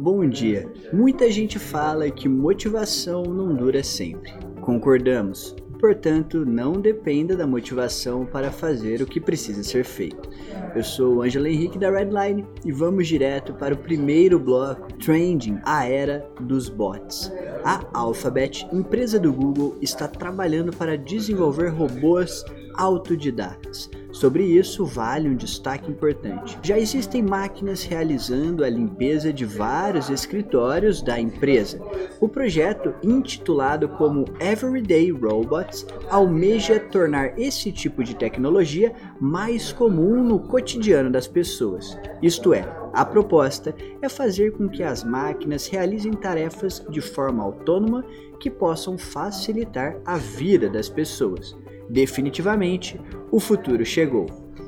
Bom dia. Muita gente fala que motivação não dura sempre. Concordamos. Portanto, não dependa da motivação para fazer o que precisa ser feito. Eu sou o Ângelo Henrique da Redline e vamos direto para o primeiro bloco, Trending, a era dos bots. A Alphabet, empresa do Google, está trabalhando para desenvolver robôs autodidatas. Sobre isso, vale um destaque importante. Já existem máquinas realizando a limpeza de vários escritórios da empresa. O projeto, intitulado como Everyday Robots, almeja tornar esse tipo de tecnologia mais comum no cotidiano das pessoas. Isto é, a proposta é fazer com que as máquinas realizem tarefas de forma autônoma que possam facilitar a vida das pessoas. Definitivamente, o futuro chegou.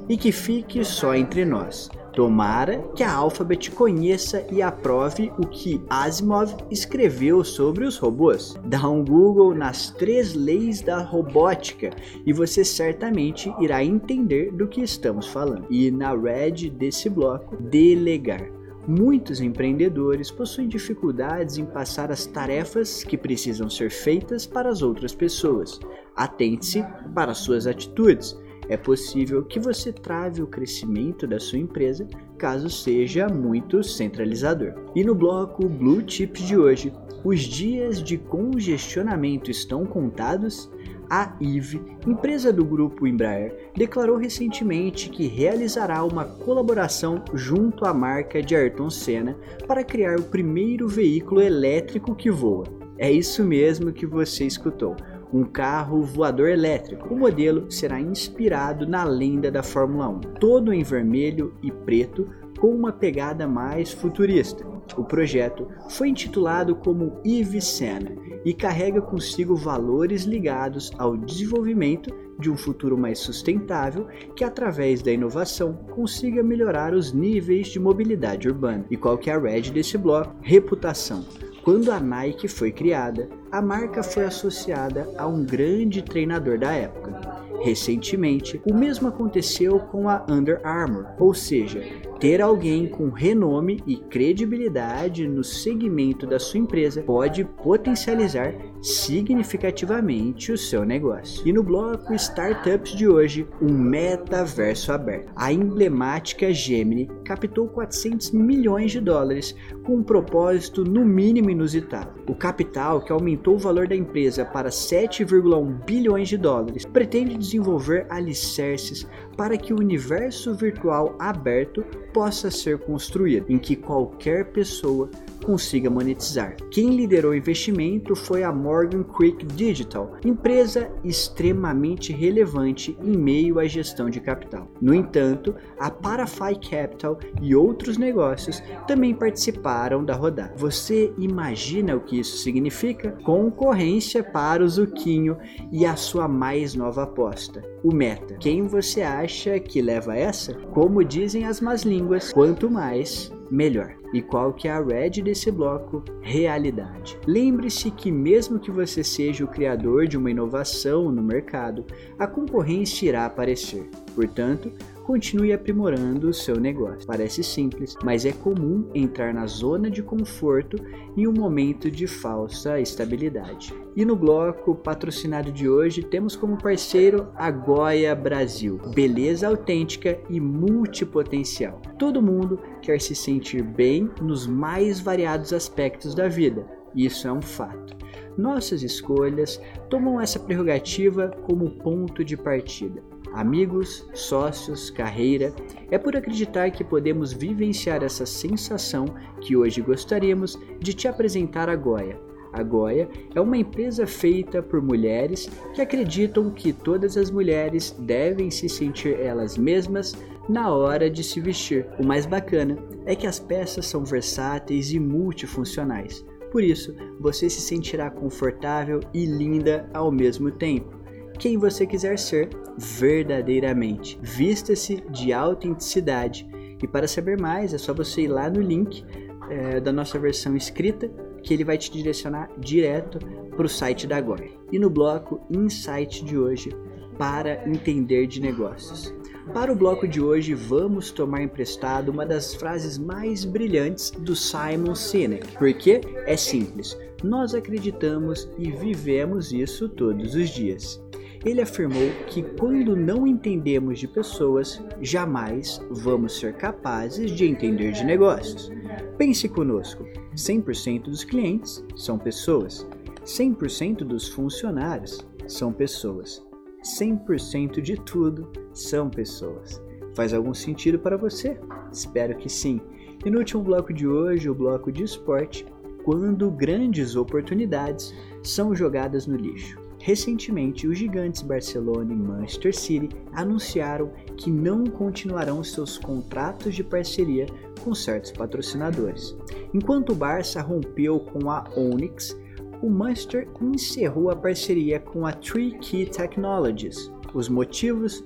E que fique só entre nós. Tomara que a Alphabet conheça e aprove o que Asimov escreveu sobre os robôs. Dá um Google nas três leis da robótica e você certamente irá entender do que estamos falando. E na red desse bloco, delegar. Muitos empreendedores possuem dificuldades em passar as tarefas que precisam ser feitas para as outras pessoas. Atente-se para suas atitudes. É possível que você trave o crescimento da sua empresa caso seja muito centralizador. E no bloco Blue Chips de hoje, os dias de congestionamento estão contados? A IVE, empresa do grupo Embraer, declarou recentemente que realizará uma colaboração junto à marca de Ayrton Senna para criar o primeiro veículo elétrico que voa. É isso mesmo que você escutou um carro voador elétrico. O modelo será inspirado na lenda da Fórmula 1, todo em vermelho e preto, com uma pegada mais futurista. O projeto foi intitulado como Eve Senna e carrega consigo valores ligados ao desenvolvimento de um futuro mais sustentável que, através da inovação, consiga melhorar os níveis de mobilidade urbana. E qual que é a red desse bloco? Reputação. Quando a Nike foi criada, a marca foi associada a um grande treinador da época. Recentemente, o mesmo aconteceu com a Under Armour, ou seja, ter alguém com renome e credibilidade no segmento da sua empresa pode potencializar significativamente o seu negócio. E no bloco Startups de hoje, um metaverso aberto. A emblemática Gemini captou 400 milhões de dólares com um propósito no mínimo inusitado. O capital, que aumentou o valor da empresa para 7,1 bilhões de dólares, pretende desenvolver alicerces para que o universo virtual aberto possa ser construído, em que qualquer pessoa consiga monetizar. Quem liderou o investimento foi a Morgan Creek Digital, empresa extremamente relevante em meio à gestão de capital. No entanto, a Parafy Capital e outros negócios também participaram da rodada. Você imagina o que isso significa? Concorrência para o Zuquinho e a sua mais nova aposta, o Meta. Quem você acha que leva essa? Como dizem as más quanto mais, melhor. E qual que é a red desse bloco? Realidade. Lembre-se que mesmo que você seja o criador de uma inovação no mercado, a concorrência irá aparecer. Portanto, continue aprimorando o seu negócio. Parece simples, mas é comum entrar na zona de conforto em um momento de falsa estabilidade. E no bloco patrocinado de hoje temos como parceiro a Goia Brasil. Beleza autêntica e multipotencial. Todo mundo quer se sentir bem nos mais variados aspectos da vida. Isso é um fato. Nossas escolhas tomam essa prerrogativa como ponto de partida amigos, sócios, carreira, é por acreditar que podemos vivenciar essa sensação que hoje gostaríamos de te apresentar a Goia. A Goia é uma empresa feita por mulheres que acreditam que todas as mulheres devem se sentir elas mesmas na hora de se vestir. O mais bacana é que as peças são versáteis e multifuncionais. Por isso, você se sentirá confortável e linda ao mesmo tempo quem você quiser ser verdadeiramente. Vista-se de autenticidade. E para saber mais, é só você ir lá no link é, da nossa versão escrita, que ele vai te direcionar direto para o site da Agora. E no bloco Insight de hoje, para entender de negócios. Para o bloco de hoje, vamos tomar emprestado uma das frases mais brilhantes do Simon Sinek, porque é simples, nós acreditamos e vivemos isso todos os dias. Ele afirmou que quando não entendemos de pessoas, jamais vamos ser capazes de entender de negócios. Pense conosco: 100% dos clientes são pessoas, 100% dos funcionários são pessoas, 100% de tudo são pessoas. Faz algum sentido para você? Espero que sim. E no último bloco de hoje, o bloco de esporte, quando grandes oportunidades são jogadas no lixo. Recentemente, os gigantes Barcelona e Manchester City anunciaram que não continuarão seus contratos de parceria com certos patrocinadores. Enquanto o Barça rompeu com a Onyx, o Manchester encerrou a parceria com a Tree Key Technologies. Os motivos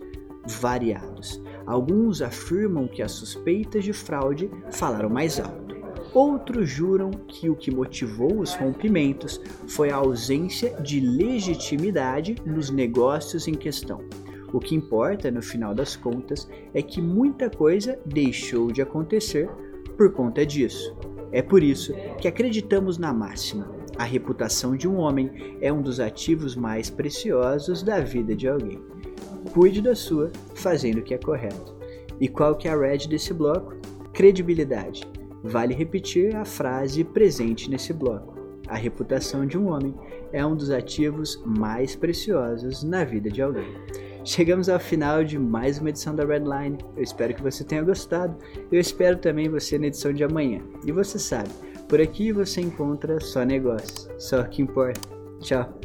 variados. Alguns afirmam que as suspeitas de fraude falaram mais alto. Outros juram que o que motivou os rompimentos foi a ausência de legitimidade nos negócios em questão. O que importa, no final das contas, é que muita coisa deixou de acontecer por conta disso. É por isso que acreditamos na máxima: a reputação de um homem é um dos ativos mais preciosos da vida de alguém. Cuide da sua, fazendo o que é correto. E qual que é a red desse bloco? Credibilidade. Vale repetir a frase presente nesse bloco. A reputação de um homem é um dos ativos mais preciosos na vida de alguém. Chegamos ao final de mais uma edição da Redline. Eu espero que você tenha gostado. Eu espero também você na edição de amanhã. E você sabe, por aqui você encontra só negócios, só que importa. Tchau.